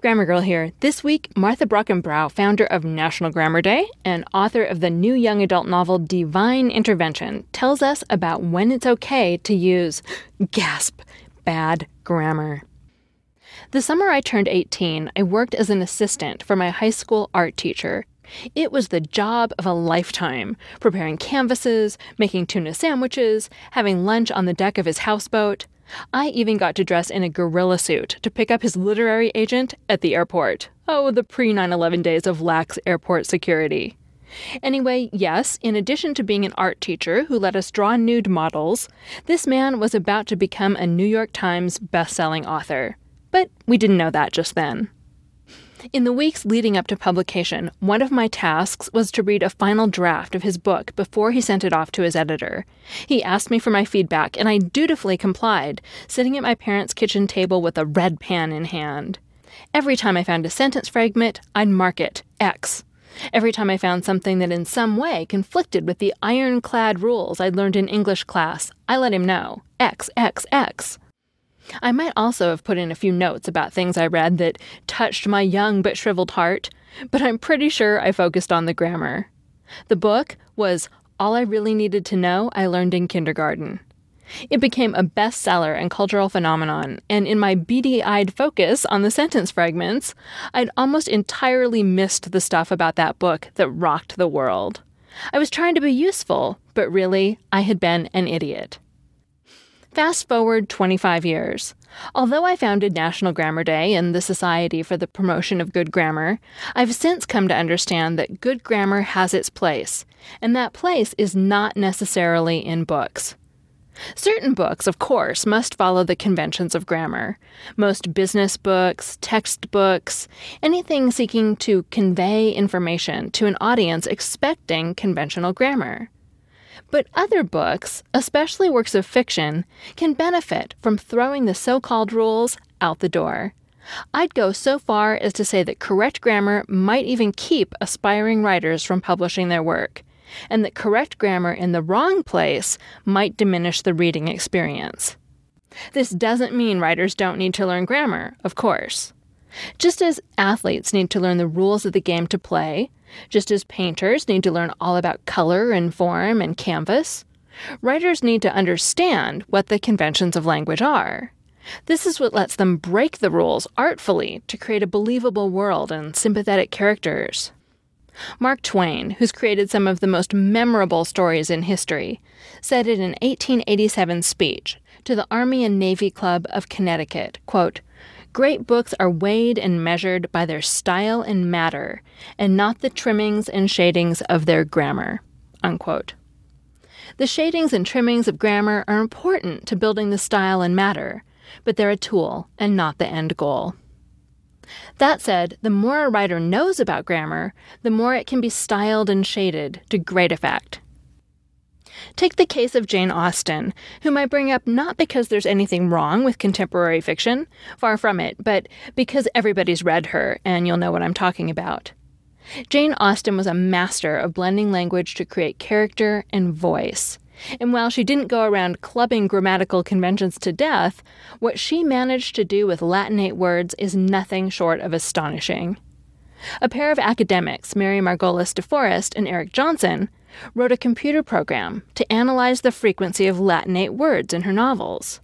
Grammar Girl here. This week, Martha Brockenbrough, founder of National Grammar Day and author of the new young adult novel Devine Intervention, tells us about when it's okay to use, gasp, bad grammar. The summer I turned 18, I worked as an assistant for my high school art teacher. It was the job of a lifetime, preparing canvases, making tuna sandwiches, having lunch on the deck of his houseboat. I even got to dress in a gorilla suit to pick up his literary agent at the airport. Oh, the pre 9 11 days of lax airport security. Anyway, yes, in addition to being an art teacher who let us draw nude models, this man was about to become a New York Times best-selling author. But we didn't know that just then. In the weeks leading up to publication, one of my tasks was to read a final draft of his book before he sent it off to his editor. He asked me for my feedback, and I dutifully complied, sitting at my parents' kitchen table with a red pen in hand. Every time I found a sentence fragment, I'd mark it X. Every time I found something that in some way conflicted with the ironclad rules I'd learned in English class, I let him know X, X, X. I might also have put in a few notes about things I read that touched my young but shriveled heart, but I'm pretty sure I focused on the grammar. The book was All I Really Needed to Know I Learned in Kindergarten. It became a bestseller and cultural phenomenon, and in my beady eyed focus on the sentence fragments, I'd almost entirely missed the stuff about that book that rocked the world. I was trying to be useful, but really, I had been an idiot. Fast forward 25 years. Although I founded National Grammar Day and the Society for the Promotion of Good Grammar, I've since come to understand that good grammar has its place, and that place is not necessarily in books. Certain books, of course, must follow the conventions of grammar. Most business books, textbooks, anything seeking to convey information to an audience expecting conventional grammar. But other books, especially works of fiction, can benefit from throwing the so called rules out the door. I'd go so far as to say that correct grammar might even keep aspiring writers from publishing their work, and that correct grammar in the wrong place might diminish the reading experience. This doesn't mean writers don't need to learn grammar, of course. Just as athletes need to learn the rules of the game to play, just as painters need to learn all about color and form and canvas, writers need to understand what the conventions of language are. This is what lets them break the rules artfully to create a believable world and sympathetic characters. Mark Twain, who's created some of the most memorable stories in history, said in an 1887 speech to the Army and Navy Club of Connecticut, quote, Great books are weighed and measured by their style and matter, and not the trimmings and shadings of their grammar. Unquote. The shadings and trimmings of grammar are important to building the style and matter, but they're a tool and not the end goal. That said, the more a writer knows about grammar, the more it can be styled and shaded to great effect. Take the case of Jane Austen, whom I bring up not because there's anything wrong with contemporary fiction, far from it, but because everybody's read her and you'll know what I'm talking about. Jane Austen was a master of blending language to create character and voice. And while she didn't go around clubbing grammatical conventions to death, what she managed to do with Latinate words is nothing short of astonishing. A pair of academics, Mary Margolis de Forest and Eric Johnson, wrote a computer program to analyze the frequency of Latinate words in her novels.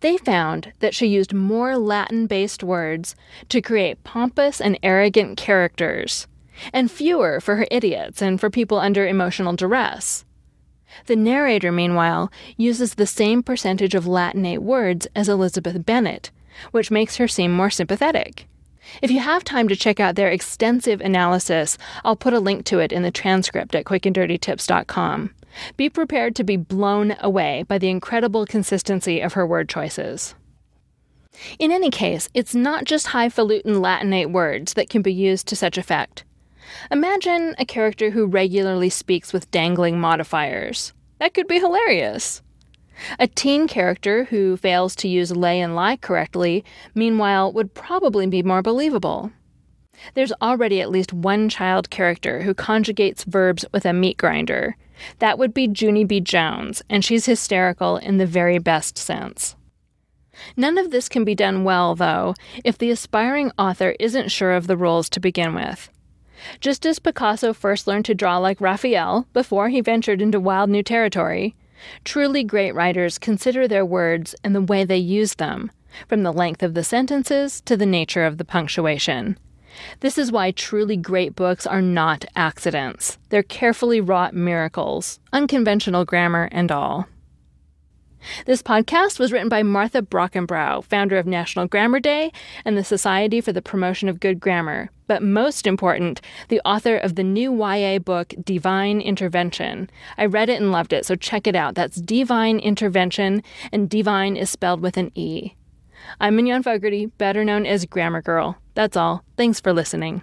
They found that she used more Latin based words to create pompous and arrogant characters, and fewer for her idiots and for people under emotional duress. The narrator, meanwhile, uses the same percentage of Latinate words as Elizabeth Bennet, which makes her seem more sympathetic. If you have time to check out their extensive analysis, I'll put a link to it in the transcript at quickanddirtytips.com. Be prepared to be blown away by the incredible consistency of her word choices. In any case, it's not just highfalutin Latinate words that can be used to such effect. Imagine a character who regularly speaks with dangling modifiers. That could be hilarious. A teen character who fails to use lay and lie correctly, meanwhile, would probably be more believable. There's already at least one child character who conjugates verbs with a meat grinder. That would be Junie B. Jones, and she's hysterical in the very best sense. None of this can be done well, though, if the aspiring author isn't sure of the rules to begin with. Just as Picasso first learned to draw like Raphael before he ventured into wild new territory, truly great writers consider their words and the way they use them, from the length of the sentences to the nature of the punctuation. This is why truly great books are not accidents. They're carefully wrought miracles, unconventional grammar and all. This podcast was written by Martha Brockenbrough, founder of National Grammar Day and the Society for the Promotion of Good Grammar, but most important, the author of the new YA book, Devine Intervention. I read it and loved it, so check it out. That's Devine Intervention, and Devine is spelled with an E. I'm Mignon Fogarty, better known as Grammar Girl. That's all. Thanks for listening.